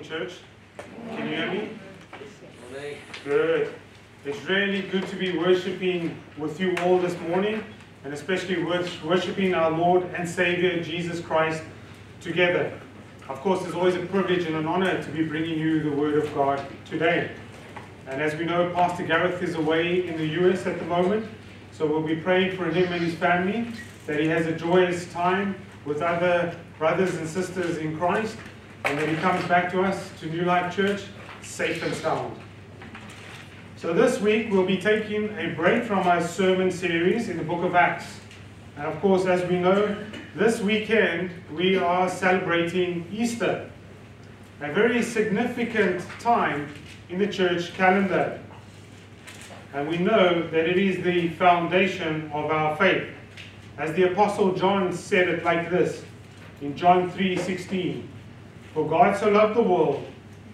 morning, church. Can you hear me? Good. It's really good to be worshiping with you all this morning, and especially with worshiping our Lord and Savior Jesus Christ together. Of course, it's always a privilege and an honor to be bringing you the Word of God today. And as we know, Pastor Gareth is away in the US at the moment, so we'll be praying for him and his family that he has a joyous time with other brothers and sisters in Christ, and that he comes back to us to New Life Church safe and sound. So this week we'll be taking a break from our sermon series in the book of Acts. And of course, as we know, this weekend we are celebrating Easter, a very significant time in the church calendar. And we know that it is the foundation of our faith. As the apostle John said it like this in John 3:16, "For God so loved the world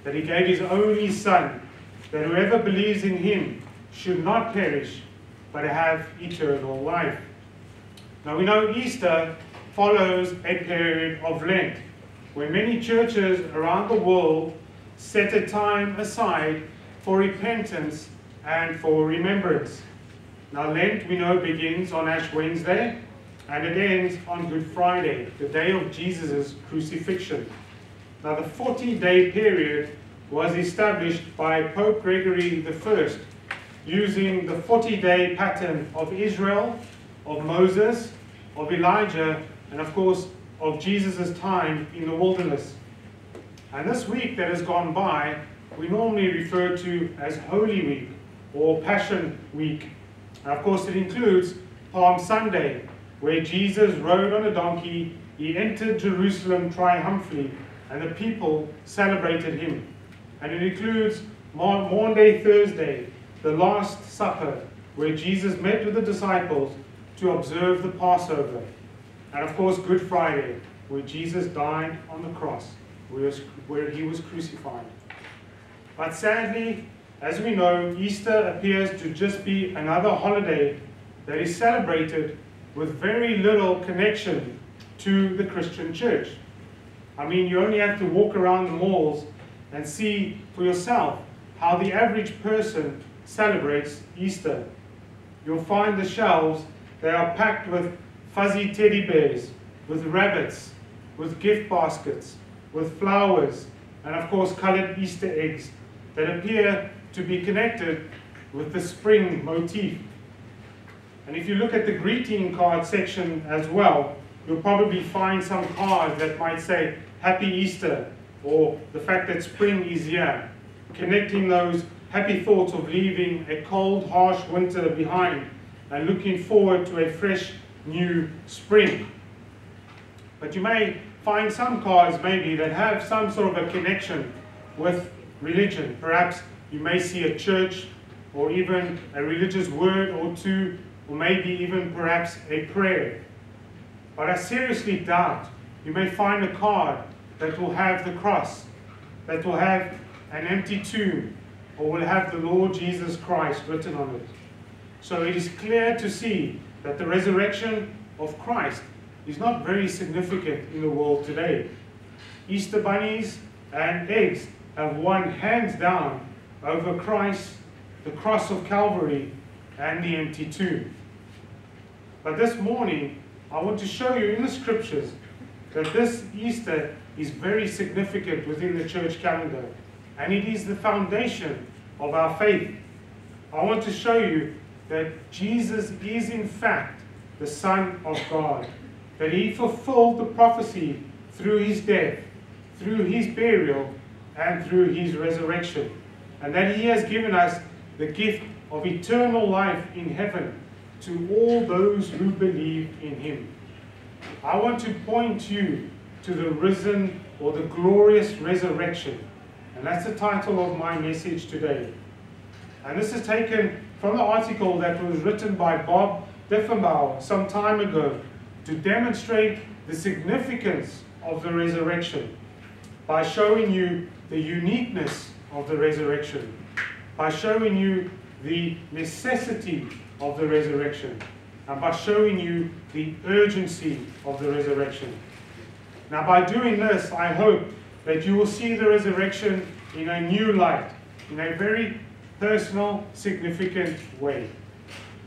that he gave his only son that whoever believes in him should not perish, but have eternal life. Now we know Easter follows a period of Lent, where many churches around the world set a time aside for repentance and for remembrance. Now Lent, we know, begins on Ash Wednesday, and it ends on Good Friday, the day of Jesus' crucifixion. Now the 40-day period was established by Pope Gregory I using the 40-day pattern of Israel, of Moses, of Elijah, and of course of Jesus' time in the wilderness. And this week that has gone by, we normally refer to as Holy Week or Passion Week. And of course it includes Palm Sunday, where Jesus rode on a donkey, he entered Jerusalem triumphantly, and the people celebrated him and it includes Maundy Thursday, the Last Supper, where Jesus met with the disciples to observe the Passover. And of course, Good Friday, where Jesus died on the cross, where he was crucified. But sadly, as we know, Easter appears to just be another holiday that is celebrated with very little connection to the Christian church. I mean, you only have to walk around the malls and see for yourself how the average person celebrates Easter. You'll find the shelves, they are packed with fuzzy teddy bears, with rabbits, with gift baskets, with flowers, and of course colored Easter eggs that appear to be connected with the spring motif. And if you look at the greeting card section as well, you'll probably find some cards that might say Happy Easter or the fact that spring is here, connecting those happy thoughts of leaving a cold, harsh winter behind and looking forward to a fresh, new spring. But you may find some cards maybe that have some sort of a connection with religion. Perhaps you may see a church or even a religious word or two, or maybe even perhaps a prayer. But I seriously doubt you may find a card that will have the cross, that will have an empty tomb, or will have the Lord Jesus Christ written on it. So it is clear to see that the resurrection of Christ is not very significant in the world today. Easter bunnies and eggs have won hands down over Christ, the cross of Calvary, and the empty tomb. But this morning, I want to show you in the scriptures that this Easter is very significant within the church calendar, and it is the foundation of our faith. I want to show you that Jesus is in fact the Son of God, that he fulfilled the prophecy through his death, through his burial, and through his resurrection, and that he has given us the gift of eternal life in heaven to all those who believe in him. I want to point you to the risen or the glorious resurrection. And that's the title of my message today. And this is taken from the article that was written by Bob Deffinbaugh some time ago to demonstrate the significance of the resurrection by showing you the uniqueness of the resurrection, by showing you the necessity of the resurrection, and by showing you the urgency of the resurrection. Now, by doing this, I hope that you will see the resurrection in a new light, in a very personal, significant way.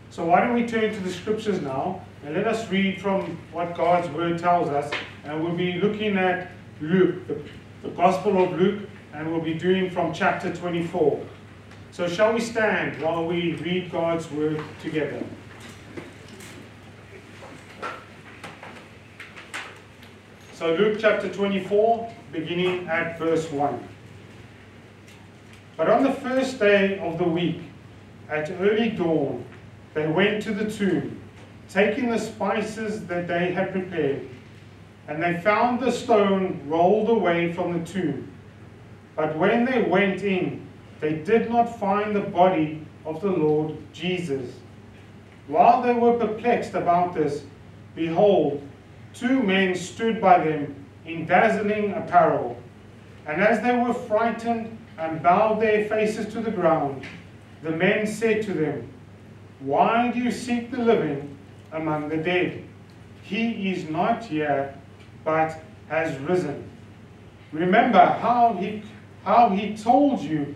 So why don't we turn to the scriptures now and let us read from what God's word tells us. And we'll be looking at Luke, the, the Gospel of Luke, and we'll be doing from chapter 24. So shall we stand while we read God's word together? So Luke chapter 24, beginning at verse 1. But on the first day of the week, at early dawn, they went to the tomb, taking the spices that they had prepared. And they found the stone rolled away from the tomb. But when they went in, they did not find the body of the Lord Jesus. While they were perplexed about this, behold, two men stood by them in dazzling apparel. And as they were frightened and bowed their faces to the ground, the men said to them, Why do you seek the living among the dead? He is not here, but has risen. Remember how he, how he told you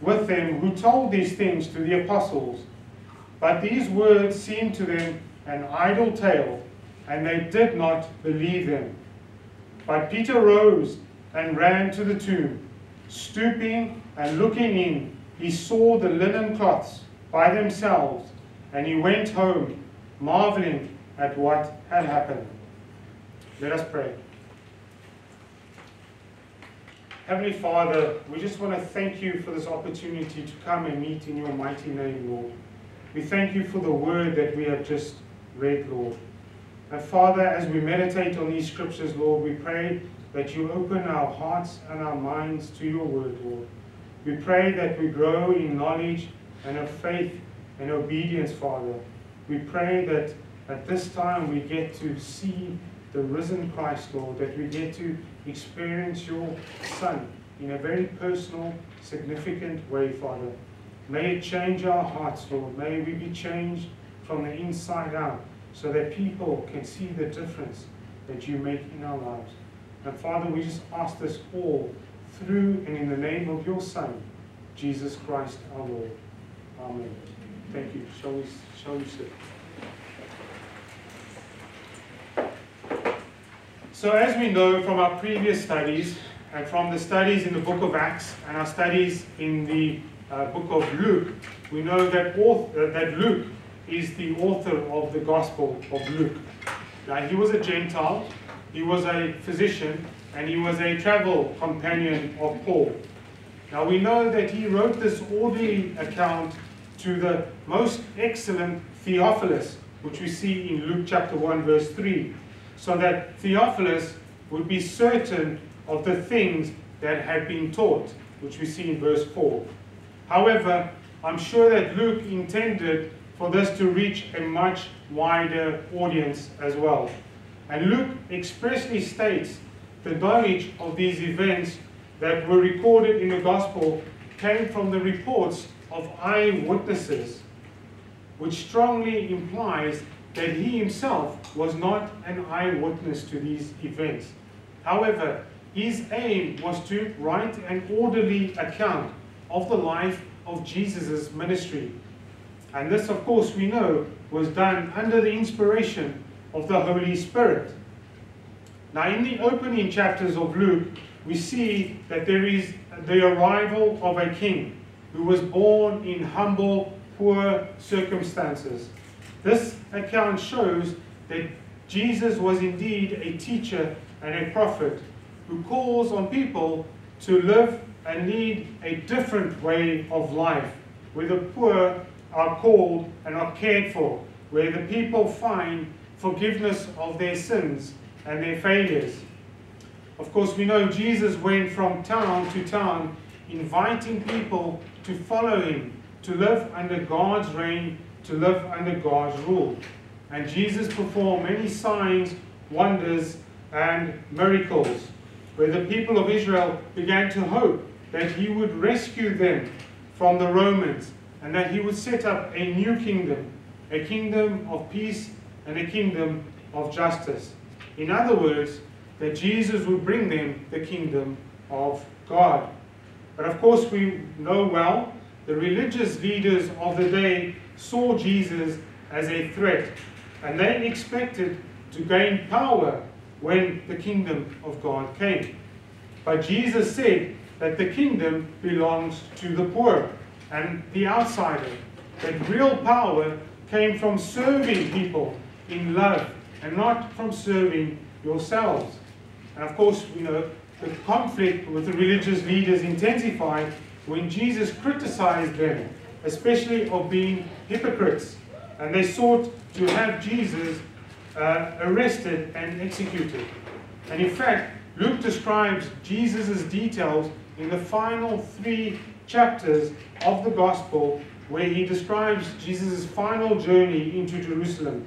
with them who told these things to the apostles. But these words seemed to them an idle tale, and they did not believe them. But Peter rose and ran to the tomb. Stooping and looking in, he saw the linen cloths by themselves, and he went home, marveling at what had happened. Let us pray. Heavenly Father, we just want to thank you for this opportunity to come and meet in your mighty name, Lord. We thank you for the word that we have just read, Lord. And Father, as we meditate on these scriptures, Lord, we pray that you open our hearts and our minds to your word, Lord. We pray that we grow in knowledge and of faith and obedience, Father. We pray that at this time we get to see the risen Christ, Lord, that we get to experience your Son in a very personal, significant way, Father. May it change our hearts, Lord. May we be changed from the inside out so that people can see the difference that you make in our lives. And Father, we just ask this all through and in the name of your Son, Jesus Christ our Lord. Amen. Thank you. Shall we, shall we sit? So, as we know from our previous studies, and from the studies in the book of Acts and our studies in the uh, book of Luke, we know that, author, that Luke is the author of the Gospel of Luke. Now, he was a Gentile, he was a physician, and he was a travel companion of Paul. Now, we know that he wrote this orderly account to the most excellent Theophilus, which we see in Luke chapter 1, verse 3 so that Theophilus would be certain of the things that had been taught, which we see in verse 4. However, I'm sure that Luke intended for this to reach a much wider audience as well. And Luke expressly states the knowledge of these events that were recorded in the Gospel came from the reports of eyewitnesses, which strongly implies that he himself was not an eyewitness to these events. However, his aim was to write an orderly account of the life of Jesus' ministry. And this, of course, we know was done under the inspiration of the Holy Spirit. Now, in the opening chapters of Luke, we see that there is the arrival of a king who was born in humble, poor circumstances. This account shows that Jesus was indeed a teacher and a prophet who calls on people to live and lead a different way of life, where the poor are called and are cared for, where the people find forgiveness of their sins and their failures. Of course, we know Jesus went from town to town inviting people to follow him, to live under God's reign, to live under God's rule. And Jesus performed many signs, wonders, and miracles, where the people of Israel began to hope that he would rescue them from the Romans and that he would set up a new kingdom, a kingdom of peace and a kingdom of justice. In other words, that Jesus would bring them the kingdom of God. But of course, we know well the religious leaders of the day saw Jesus as a threat and they expected to gain power when the kingdom of God came. But Jesus said that the kingdom belongs to the poor and the outsider, that real power came from serving people in love and not from serving yourselves. And of course, you know, the conflict with the religious leaders intensified when Jesus criticized them, especially of being hypocrites. And they sought to have Jesus uh, arrested and executed. And in fact, Luke describes Jesus' details in the final three chapters of the Gospel, where he describes Jesus' final journey into Jerusalem.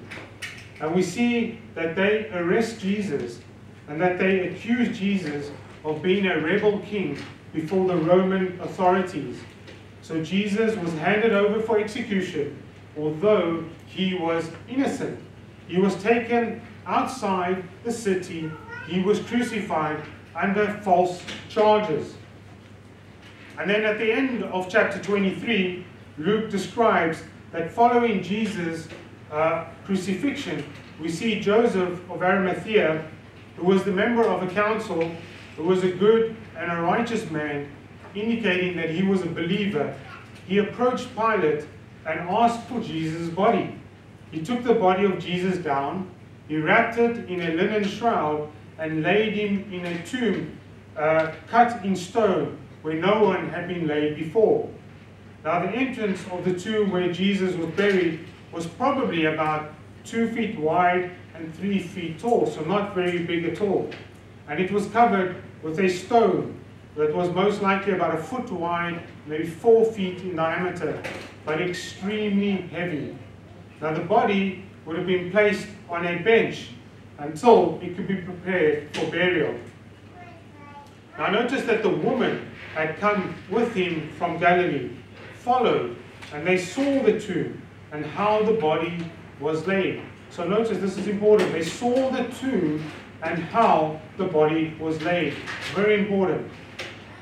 And we see that they arrest Jesus and that they accuse Jesus of being a rebel king before the Roman authorities. So Jesus was handed over for execution, although he was innocent. He was taken outside the city. He was crucified under false charges. And then at the end of chapter 23, Luke describes that following Jesus' uh, crucifixion, we see Joseph of Arimathea, who was the member of a council, who was a good and a righteous man, indicating that he was a believer. He approached Pilate and asked for Jesus' body. He took the body of Jesus down, he wrapped it in a linen shroud, and laid him in a tomb uh, cut in stone where no one had been laid before. Now, the entrance of the tomb where Jesus was buried was probably about two feet wide and three feet tall, so not very big at all. And it was covered with a stone that was most likely about a foot wide, maybe four feet in diameter, but extremely heavy. Now, the body would have been placed on a bench until it could be prepared for burial. Now, notice that the woman had come with him from Galilee, followed, and they saw the tomb and how the body was laid. So notice this is important. They saw the tomb and how the body was laid. Very important.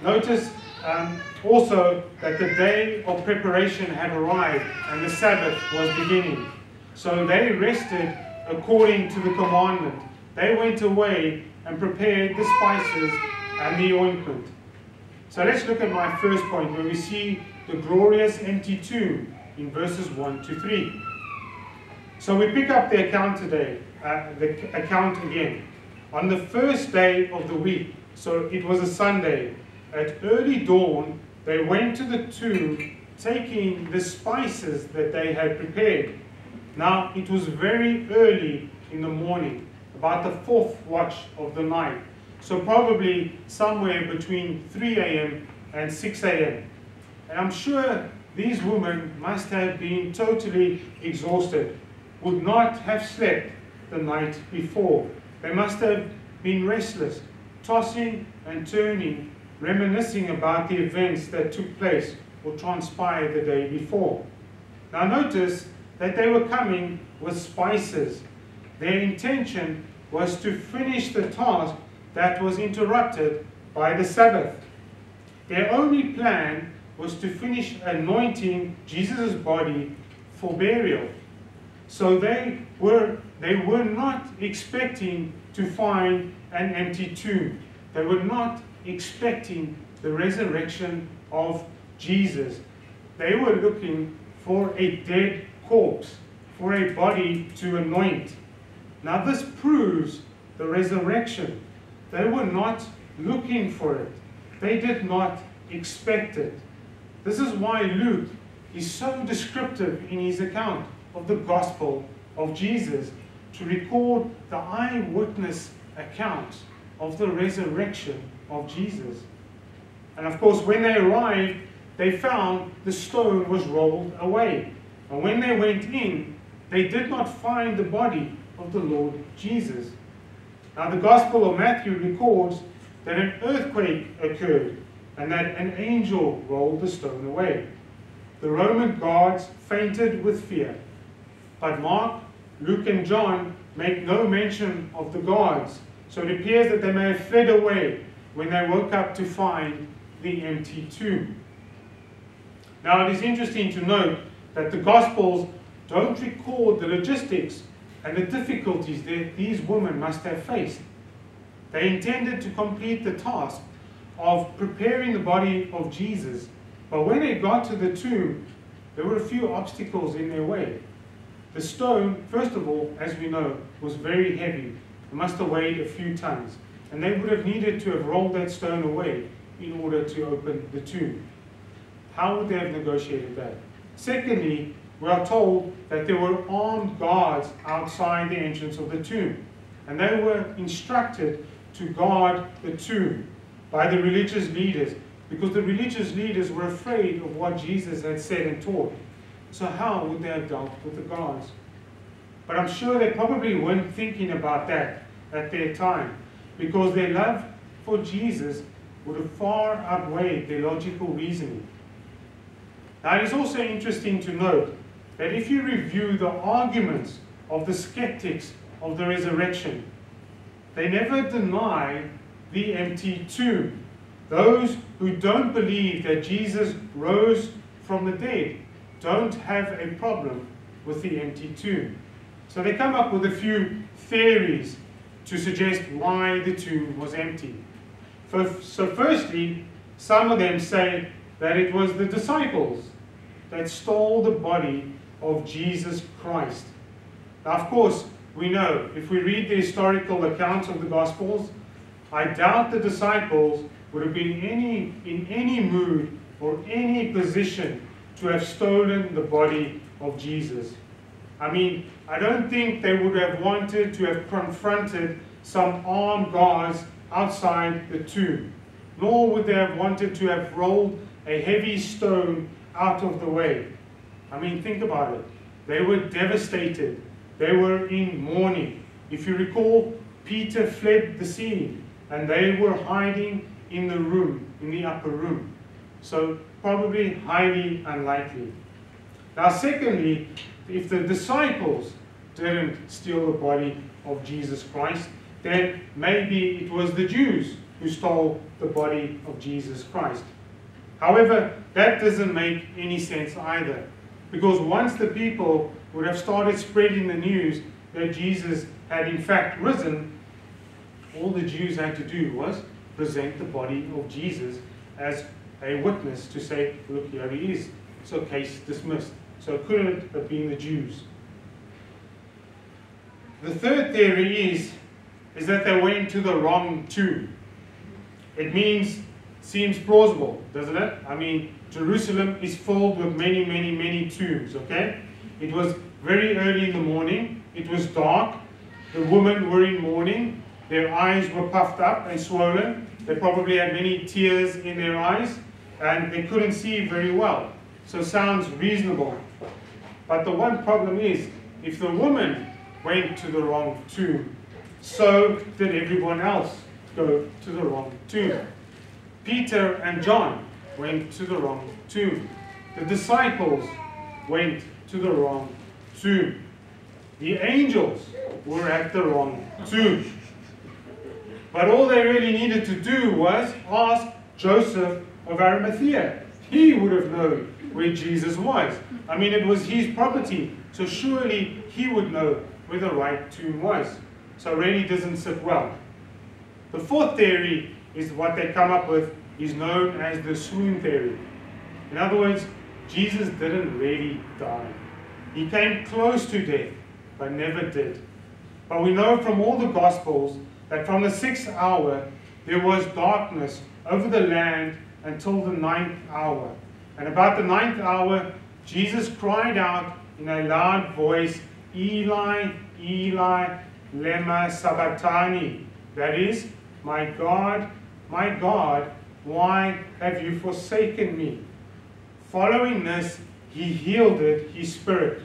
Notice um, also that the day of preparation had arrived and the Sabbath was beginning. So they rested according to the commandment. They went away and prepared the spices and the ointment. So let's look at my first point where we see the glorious empty tomb in verses 1 to 3. So we pick up the account today, uh, the account again. On the first day of the week, so it was a Sunday, at early dawn, they went to the tomb taking the spices that they had prepared. Now it was very early in the morning, about the fourth watch of the night. So probably somewhere between 3 a.m. and 6 a.m. And I'm sure these women must have been totally exhausted, would not have slept the night before. They must have been restless, tossing and turning, reminiscing about the events that took place or transpired the day before. Now notice that they were coming with spices. Their intention was to finish the task that was interrupted by the Sabbath. Their only plan was to finish anointing Jesus' body for burial. So they were, they were not expecting to find an empty tomb. They were not expecting the resurrection of Jesus. They were looking for a dead corpse, for a body to anoint. Now, this proves the resurrection. They were not looking for it, they did not expect it. This is why Luke is so descriptive in his account of the gospel of Jesus to record the eyewitness account of the resurrection of Jesus. And of course, when they arrived, they found the stone was rolled away. And when they went in, they did not find the body of the Lord Jesus. Now, the Gospel of Matthew records that an earthquake occurred and that an angel rolled the stone away. The Roman guards fainted with fear. But Mark, Luke, and John make no mention of the guards, so it appears that they may have fled away when they woke up to find the empty tomb. Now, it is interesting to note that the Gospels don't record the logistics and the difficulties that these women must have faced. They intended to complete the task of preparing the body of Jesus, but when they got to the tomb, there were a few obstacles in their way. The stone, first of all, as we know, was very heavy. It must have weighed a few tons. And they would have needed to have rolled that stone away in order to open the tomb. How would they have negotiated that? Secondly, we are told that there were armed guards outside the entrance of the tomb. And they were instructed to guard the tomb by the religious leaders because the religious leaders were afraid of what Jesus had said and taught. So, how would they have dealt with the guards? But I'm sure they probably weren't thinking about that at their time because their love for Jesus would have far outweighed their logical reasoning. Now, it is also interesting to note that if you review the arguments of the skeptics of the resurrection, they never deny the empty tomb. Those who don't believe that Jesus rose from the dead don't have a problem with the empty tomb. So they come up with a few theories to suggest why the tomb was empty. So, firstly, some of them say that it was the disciples that stole the body of Jesus Christ. Now, of course, we know if we read the historical accounts of the Gospels, I doubt the disciples would have been any, in any mood or any position to have stolen the body of Jesus. I mean, I don't think they would have wanted to have confronted some armed guards outside the tomb, nor would they have wanted to have rolled a heavy stone out of the way. I mean, think about it. They were devastated. They were in mourning. If you recall, Peter fled the scene and they were hiding in the room, in the upper room. So, probably highly unlikely. Now, secondly, if the disciples didn't steal the body of Jesus Christ, then maybe it was the Jews who stole the body of Jesus Christ. However, that doesn't make any sense either. Because once the people would have started spreading the news that Jesus had in fact risen, all the Jews had to do was present the body of Jesus as a witness to say, look, here he is. So case dismissed. So it couldn't have been the Jews. The third theory is, is that they went to the wrong tomb. It means, seems plausible, doesn't it? I mean, Jerusalem is filled with many, many, many tombs, okay? It was very early in the morning. It was dark. The women were in mourning. Their eyes were puffed up and swollen. They probably had many tears in their eyes and they couldn't see very well. So sounds reasonable. But the one problem is, if the woman went to the wrong tomb, so did everyone else go to the wrong tomb. Peter and John went to the wrong tomb. The disciples went to the wrong tomb. The angels were at the wrong tomb. But all they really needed to do was ask Joseph of Arimathea. He would have known where Jesus was. I mean, it was his property, so surely he would know where the right tomb was. So it really doesn't sit well. The fourth theory is what they come up with is known as the swoon theory. In other words, Jesus didn't really die. He came close to death, but never did. But we know from all the Gospels that from the sixth hour there was darkness over the land until the ninth hour. And about the ninth hour, Jesus cried out in a loud voice, Eli, Eli, lema sabachthani. That is, my God, my God, why have you forsaken me? Following this, he yielded his spirit.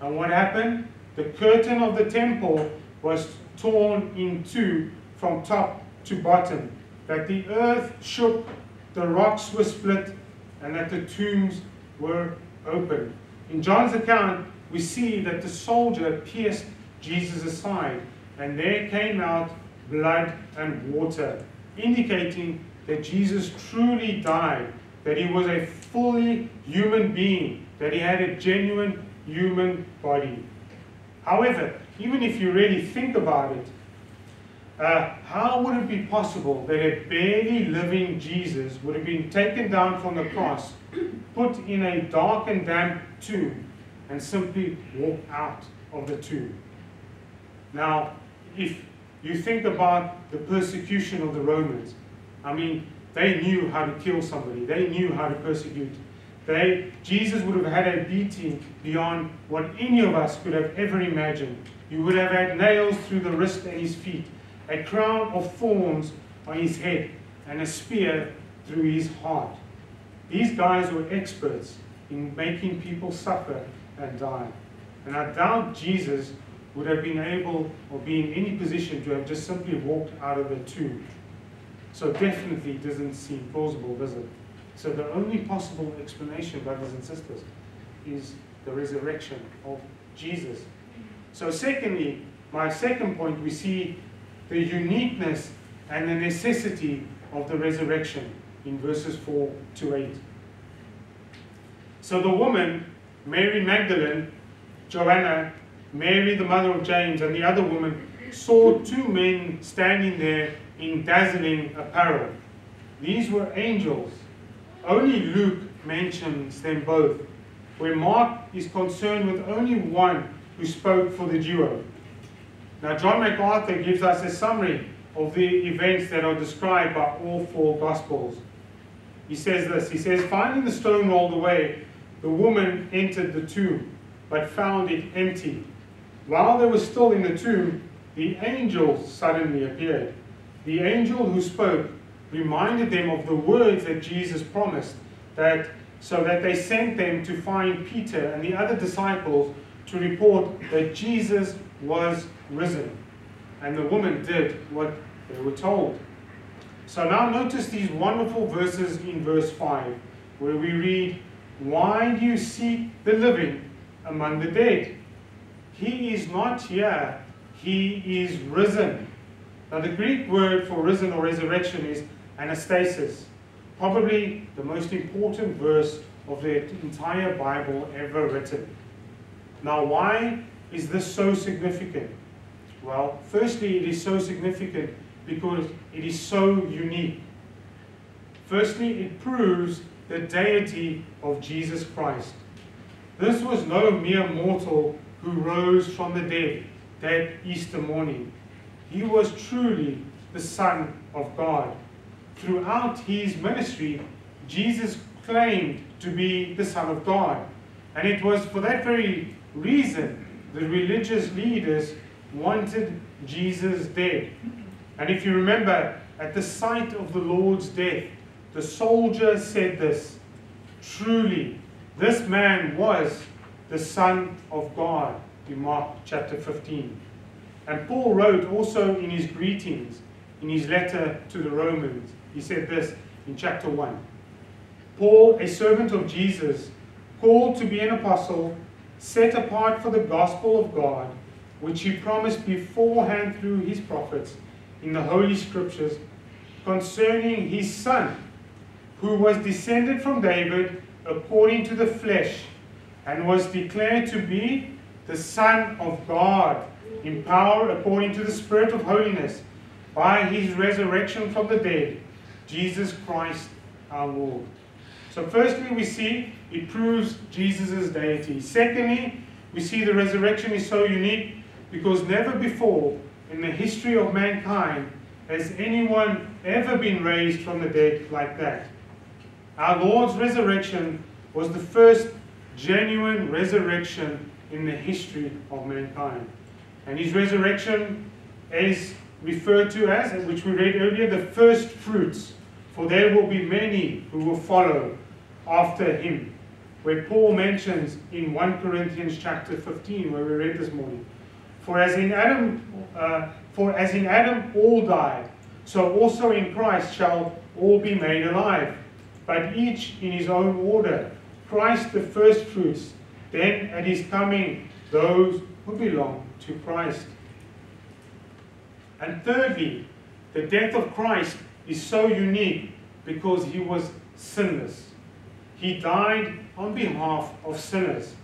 And what happened? The curtain of the temple was torn in two from top to bottom, that the earth shook, the rocks were split, and that the tombs were opened. In John's account, we see that the soldier pierced Jesus' side, and there came out blood and water, indicating that Jesus truly died, that he was a fully human being, that he had a genuine human body. However, even if you really think about it, uh, how would it be possible that a barely living Jesus would have been taken down from the cross, put in a dark and damp tomb, and simply walk out of the tomb? Now, if you think about the persecution of the Romans, I mean, they knew how to kill somebody, they knew how to persecute. They, Jesus would have had a beating beyond what any of us could have ever imagined. You would have had nails through the wrist and his feet, a crown of thorns on his head, and a spear through his heart. These guys were experts in making people suffer and die. And I doubt Jesus would have been able or be in any position to have just simply walked out of the tomb. So definitely doesn't seem plausible, does it? So the only possible explanation, brothers and sisters, is the resurrection of Jesus. So secondly, my second point, we see the uniqueness and the necessity of the resurrection in verses 4 to 8. So the woman, Mary Magdalene, Joanna, Mary the mother of James, and the other woman saw two men standing there in dazzling apparel. These were angels. Only Luke mentions them both, where Mark is concerned with only one who spoke for the duo. Now, John MacArthur gives us a summary of the events that are described by all four Gospels. He says this He says, Finding the stone rolled away, the woman entered the tomb, but found it empty. While they were still in the tomb, the angel suddenly appeared. The angel who spoke reminded them of the words that Jesus promised, that so that they sent them to find Peter and the other disciples to report that Jesus was risen. And the woman did what they were told. So now notice these wonderful verses in verse 5, where we read, Why do you seek the living among the dead? He is not here, he is risen. Now, the Greek word for risen or resurrection is anastasis, probably the most important verse of the entire Bible ever written. Now, why is this so significant? Well, firstly, it is so significant because it is so unique. Firstly, it proves the deity of Jesus Christ. This was no mere mortal who rose from the dead that Easter morning. He was truly the Son of God. Throughout his ministry, Jesus claimed to be the Son of God. And it was for that very reason the religious leaders wanted Jesus dead. And if you remember, at the sight of the Lord's death, the soldier said this Truly, this man was the Son of God, in Mark chapter 15. And Paul wrote also in his greetings, in his letter to the Romans, he said this in chapter 1 Paul, a servant of Jesus, called to be an apostle, set apart for the gospel of God, which he promised beforehand through his prophets in the Holy Scriptures concerning his Son, who was descended from David according to the flesh, and was declared to be the Son of God in power according to the Spirit of holiness by his resurrection from the dead, Jesus Christ our Lord. So, firstly, we see it proves Jesus' deity. Secondly, we see the resurrection is so unique because never before in the history of mankind has anyone ever been raised from the dead like that. Our Lord's resurrection was the first genuine resurrection in the history of mankind. And his resurrection is referred to as, which we read earlier, the first fruits for there will be many who will follow after him. Where Paul mentions in 1 Corinthians chapter 15, where we read this morning, for as in Adam, uh, for as in Adam all died, so also in Christ shall all be made alive, but each in his own order. Christ the first fruits, then at his coming those who belong to Christ. And thirdly, the death of Christ is so unique because he was sinless. He died on behalf of sinners.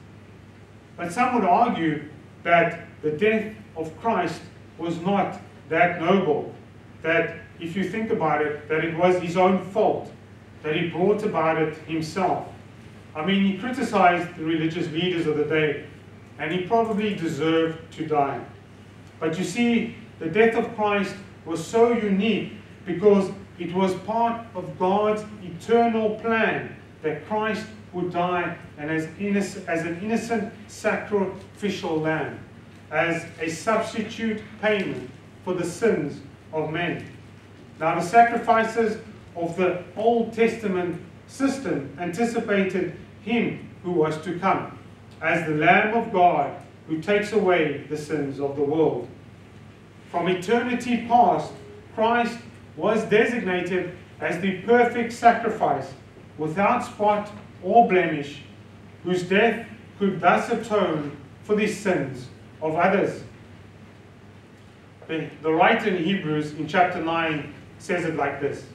But some would argue that the death of Christ was not that noble, that if you think about it, that it was his own fault, that he brought about it himself. I mean, he criticized the religious leaders of the day, and he probably deserved to die. But you see, the death of Christ was so unique because it was part of God's eternal plan that Christ would die and as, as an innocent sacrificial lamb, as a substitute payment for the sins of men. Now, the sacrifices of the Old Testament system anticipated him who was to come as the Lamb of God who takes away the sins of the world. From eternity past, Christ was designated as the perfect sacrifice without spot or blemish, whose death could thus atone for the sins of others. The, writer in Hebrews in chapter 9 says it like this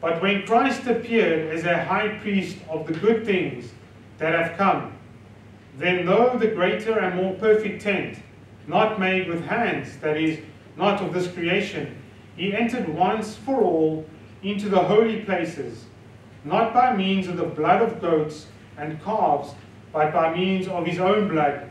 But when Christ appeared as a high priest of the good things that have come, then though the greater and more perfect tent, not made with hands, that is, not of this creation, he entered once for all into the holy places, not by means of the blood of goats and calves, but by means of his own blood,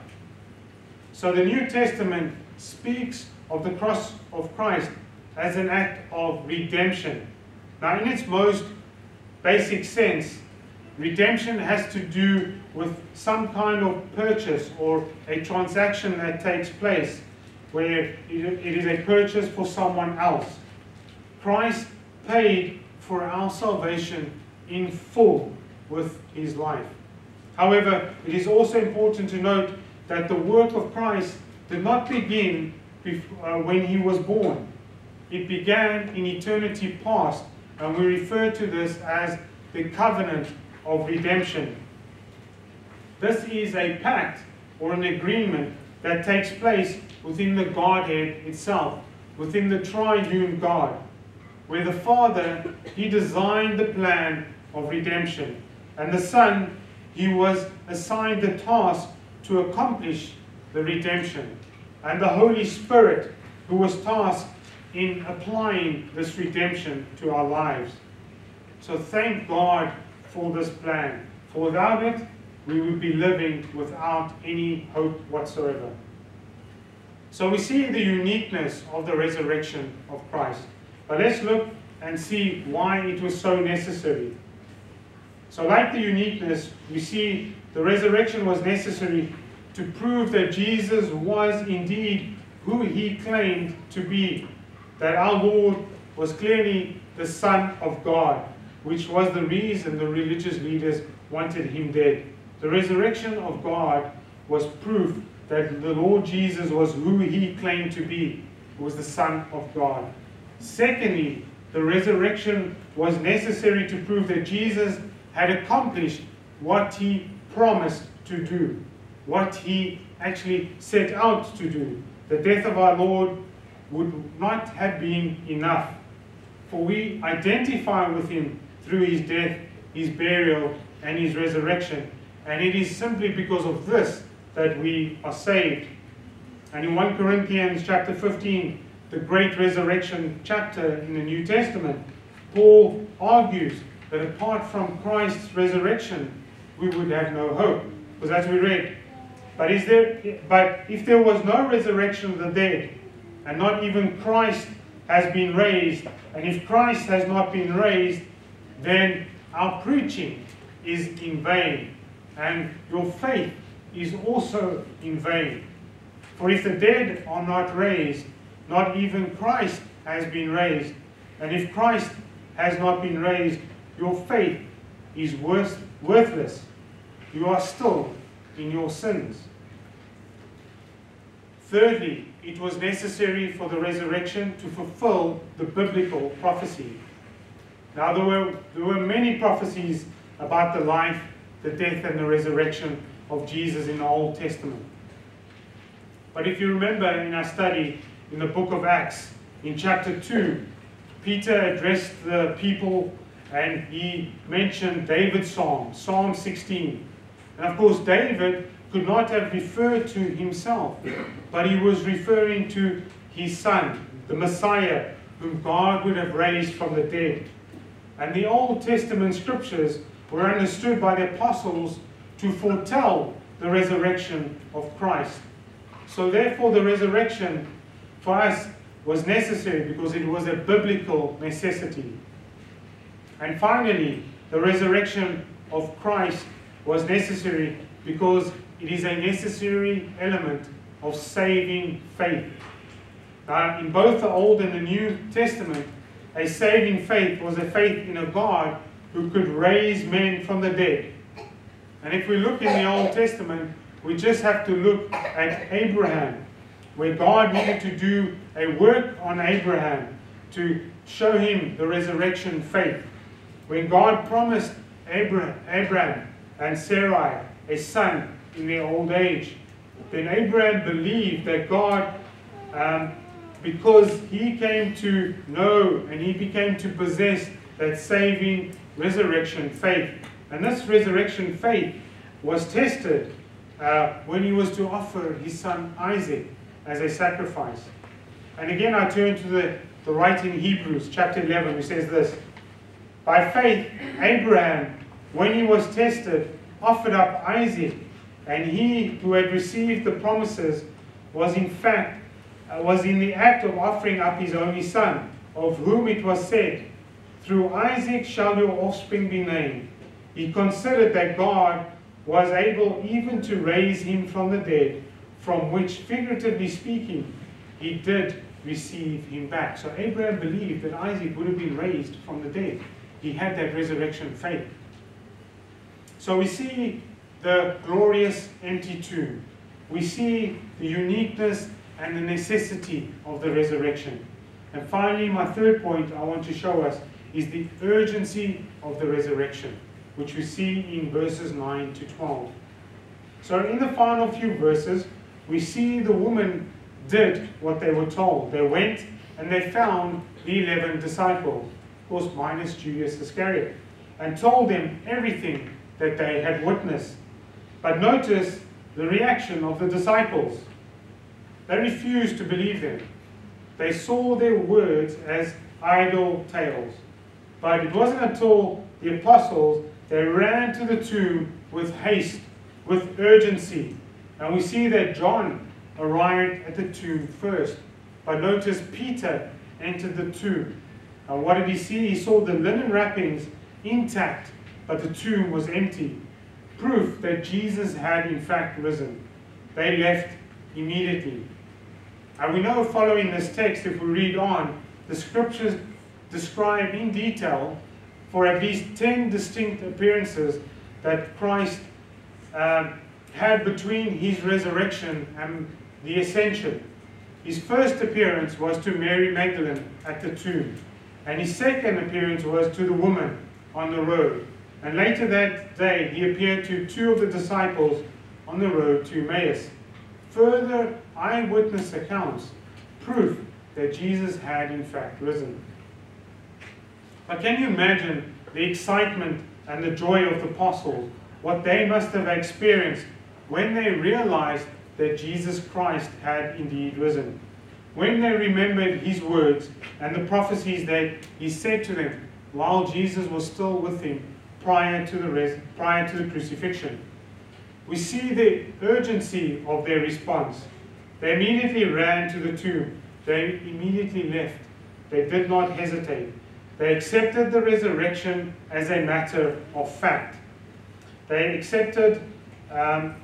So the New Testament speaks of the cross of Christ as an act of redemption. Now, in its most basic sense, redemption has to do with some kind of purchase or a transaction that takes place where it is a purchase for someone else. Christ paid for our salvation in full with his life. However, it is also important to note that the work of Christ did not begin uh, when he was born. It began in eternity past, and we refer to this as the covenant of redemption. This is a pact or an agreement that takes place within the Godhead itself, within the triune God where the Father, He designed the plan of redemption. And the Son, He was assigned the task to accomplish the redemption. And the Holy Spirit, who was tasked in applying this redemption to our lives. So thank God for this plan. For without it, we would be living without any hope whatsoever. So we see the uniqueness of the resurrection of Christ. But let's look and see why it was so necessary. So, like the uniqueness, we see the resurrection was necessary to prove that Jesus was indeed who he claimed to be, that our Lord was clearly the Son of God, which was the reason the religious leaders wanted him dead. The resurrection of God was proof that the Lord Jesus was who he claimed to be, was the Son of God. Secondly, the resurrection was necessary to prove that Jesus had accomplished what he promised to do, what he actually set out to do. The death of our Lord would not have been enough, for we identify with him through his death, his burial, and his resurrection. And it is simply because of this that we are saved. And in 1 Corinthians chapter 15, the great resurrection chapter in the New Testament, Paul argues that apart from Christ's resurrection, we would have no hope. Because as we read, but is there but if there was no resurrection of the dead, and not even Christ has been raised, and if Christ has not been raised, then our preaching is in vain, and your faith is also in vain. For if the dead are not raised, not even Christ has been raised. And if Christ has not been raised, your faith is worth, worthless. You are still in your sins. Thirdly, it was necessary for the resurrection to fulfill the biblical prophecy. Now, there were, there were many prophecies about the life, the death, and the resurrection of Jesus in the Old Testament. But if you remember in our study in the book of Acts, in chapter 2, Peter addressed the people and he mentioned David's psalm, Psalm 16. And of course, David could not have referred to himself, but he was referring to his son, the Messiah, whom God would have raised from the dead. And the Old Testament scriptures were understood by the apostles to foretell the resurrection of Christ. So, therefore, the resurrection for us was necessary because it was a biblical necessity. And finally, the resurrection of Christ was necessary because it is a necessary element of saving faith. Uh, in both the Old and the New Testament, a saving faith was a faith in a God who could raise men from the dead. And if we look in the Old Testament, we just have to look at Abraham, where God needed to do a work on Abraham to show him the resurrection faith. When God promised Abraham, Abraham and Sarai a son in their old age, then Abraham believed that God, um, because he came to know and he became to possess that saving resurrection faith. And this resurrection faith was tested uh, when he was to offer his son Isaac as a sacrifice. And again, I turn to the, the writing Hebrews, chapter 11, which says this By faith, Abraham, when he was tested, offered up Isaac, and he who had received the promises was in fact uh, was in the act of offering up his only son, of whom it was said, Through Isaac shall your offspring be named. He considered that God was able even to raise him from the dead, from which, figuratively speaking, he did receive him back. So Abraham believed that Isaac would have been raised from the dead. He had that resurrection faith. So we see the glorious empty tomb. We see the uniqueness and the necessity of the resurrection. And finally, my third point I want to show us is the urgency of the resurrection which we see in verses 9 to 12. So, in the final few verses, we see the woman did what they were told. They went and they found the 11 disciples, of course, minus Judas Iscariot, and told them everything that they had witnessed. But notice the reaction of the disciples. They refused to believe them. They saw their words as idle tales. But it wasn't until the apostles they ran to the tomb with haste, with urgency. And we see that John arrived at the tomb first. But notice Peter entered the tomb. And what did he see? He saw the linen wrappings intact, but the tomb was empty. Proof that Jesus had in fact risen. They left immediately. And we know following this text, if we read on, the scriptures describe in detail for at least 10 distinct appearances that Christ uh, had between his resurrection and the ascension. His first appearance was to Mary Magdalene at the tomb, and his second appearance was to the woman on the road. And later that day, he appeared to two of the disciples on the road to Emmaus. Further eyewitness accounts proof that Jesus had in fact risen. But can you imagine the excitement and the joy of the apostles, what they must have experienced when they realized that Jesus Christ had indeed risen? When they remembered his words and the prophecies that he said to them, while Jesus was still with him prior to the, prior to the crucifixion. We see the urgency of their response. They immediately ran to the tomb. They immediately left. They did not hesitate. They accepted the resurrection as a matter of fact. They accepted um,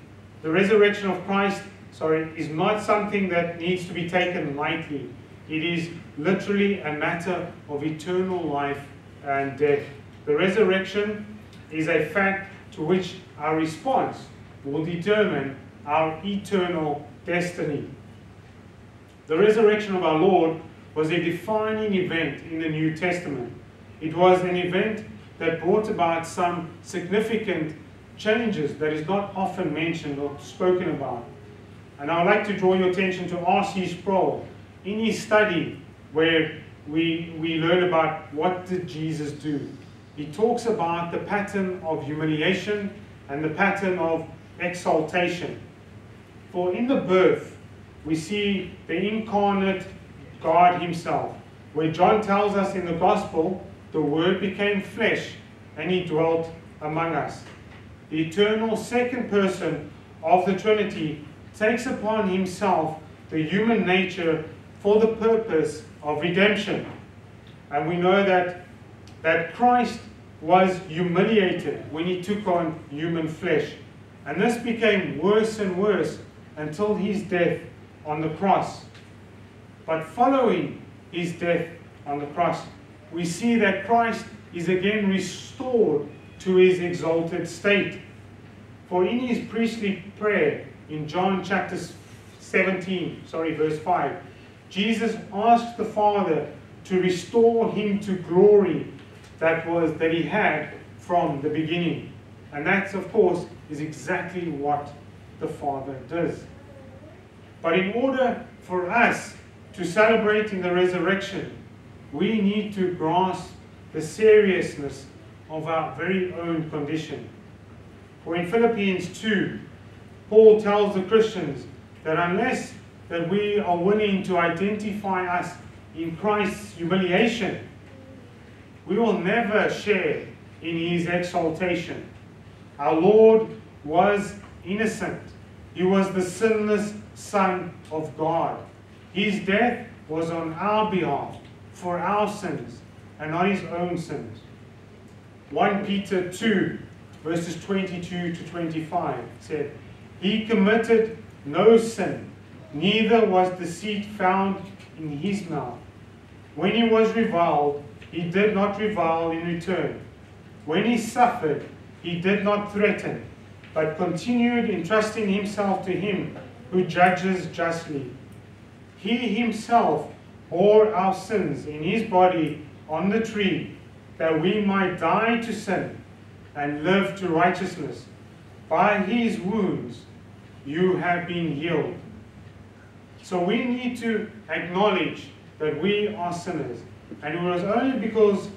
the resurrection of Christ, sorry, is not something that needs to be taken lightly. It is literally a matter of eternal life and death. The resurrection is a fact to which our response will determine our eternal destiny. The resurrection of our Lord was a defining event in the New Testament. It was an event that brought about some significant changes that is not often mentioned or spoken about. And I would like to draw your attention to R.C. Sproul in his study where we, we learn about what did Jesus do. He talks about the pattern of humiliation and the pattern of exaltation. For in the birth, we see the incarnate God Himself, where John tells us in the Gospel, the Word became flesh and He dwelt among us. The eternal second person of the Trinity takes upon Himself the human nature for the purpose of redemption. And we know that, that Christ was humiliated when he took on human flesh. And this became worse and worse until his death on the cross. But following his death on the cross, we see that Christ is again restored to his exalted state. For in his priestly prayer in John chapter 17, sorry, verse 5, Jesus asked the Father to restore him to glory that was that he had from the beginning. And that, of course, is exactly what the Father does. But in order for us to celebrate in the resurrection, we need to grasp the seriousness of our very own condition. For in Philippians 2, Paul tells the Christians that unless that we are willing to identify us in Christ's humiliation, we will never share in his exaltation. Our Lord was innocent. He was the sinless Son of God. His death was on our behalf, for our sins, and not his own sins. 1 Peter 2, verses 22 to 25 said, He committed no sin, neither was deceit found in his mouth. When he was reviled, he did not revile in return. When he suffered, he did not threaten, but continued entrusting himself to him who judges justly. He himself bore our sins in his body on the tree, that we might die to sin and live to righteousness. By his wounds you have been healed. So we need to acknowledge that we are sinners. And it was only because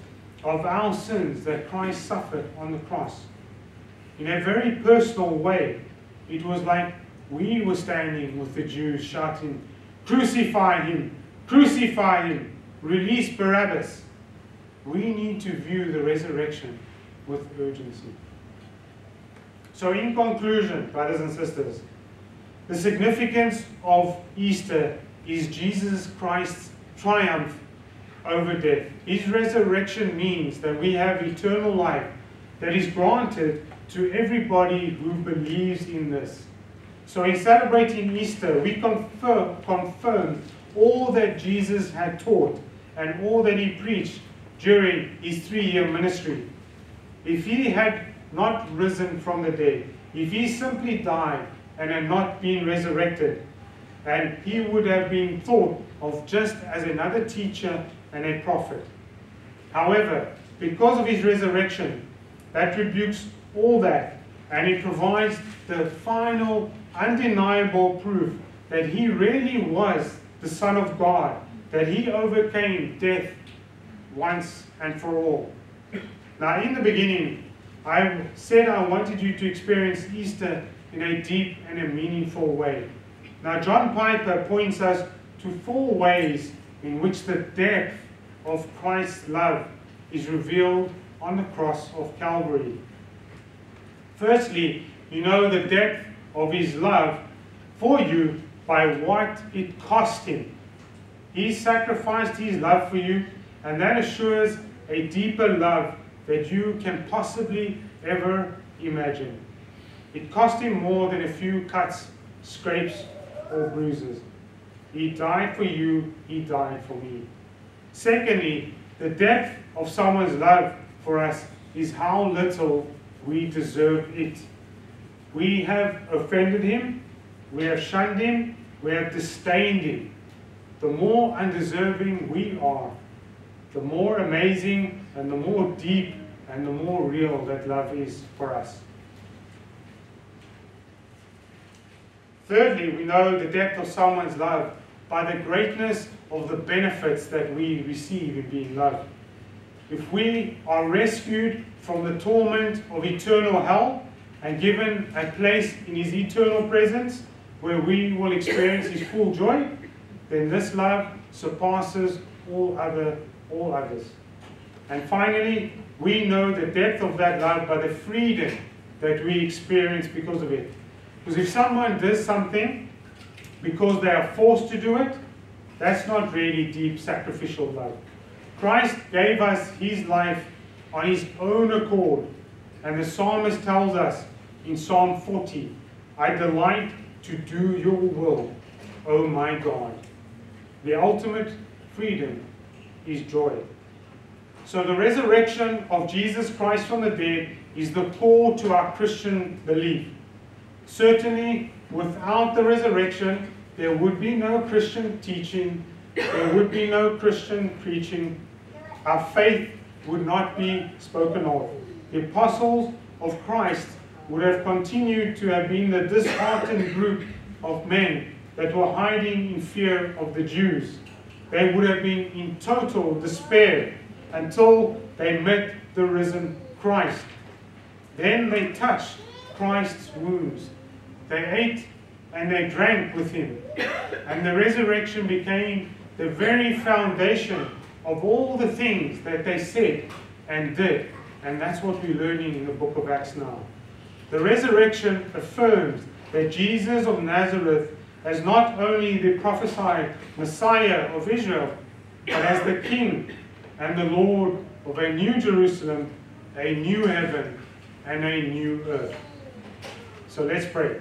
of our sins that Christ suffered on the cross. In a very personal way, it was like we were standing with the Jews shouting, Crucify him! Crucify him! Release Barabbas! We need to view the resurrection with urgency. So, in conclusion, brothers and sisters, the significance of Easter is Jesus Christ's triumph over death. His resurrection means that we have eternal life that is granted to everybody who believes in this. So, in celebrating Easter, we confirm, confirm all that Jesus had taught and all that he preached during his three year ministry. If he had not risen from the dead, if he simply died and had not been resurrected, and he would have been thought of just as another teacher and a prophet. However, because of his resurrection, that rebukes all that, and it provides the final, undeniable proof that he really was the Son of God, that he overcame death once and for all. Now, in the beginning, I said I wanted you to experience Easter in a deep and a meaningful way. Now, John Piper points us to four ways in which the depth of Christ's love is revealed on the cross of Calvary. Firstly, you know the depth of his love for you by what it cost him. He sacrificed his love for you, and that assures a deeper love that you can possibly ever imagine. It cost him more than a few cuts, scrapes, or bruises. He died for you, he died for me. Secondly, the depth of someone's love for us is how little we deserve it. We have offended him, we have shunned him, we have disdained him. The more undeserving we are, the more amazing and the more deep and the more real that love is for us. Thirdly, we know the depth of someone's love by the greatness of the benefits that we receive in being loved. If we are rescued from the torment of eternal hell and given a place in His eternal presence where we will experience His full joy, then this love surpasses all other all others. And finally, we know the depth of that love by the freedom that we experience because of it. Because if someone does something because they are forced to do it, that's not really deep sacrificial love. Christ gave us his life on his own accord. And the psalmist tells us in Psalm 40, I delight to do your will, O my God. The ultimate freedom is joy. So the resurrection of Jesus Christ from the dead is the core to our Christian belief. Certainly, without the resurrection, there would be no Christian teaching, there would be no Christian preaching, our faith would not be spoken of. The apostles of Christ would have continued to have been the disheartened group of men that were hiding in fear of the Jews. They would have been in total despair until they met the risen Christ. Then they touched Christ's wounds. They ate and they drank with him. And the resurrection became the very foundation of all the things that they said and did. And that's what we're learning in the book of Acts now. The resurrection affirms that Jesus of Nazareth as not only the prophesied Messiah of Israel, but as the King and the Lord of a new Jerusalem, a new heaven, and a new earth. So let's pray.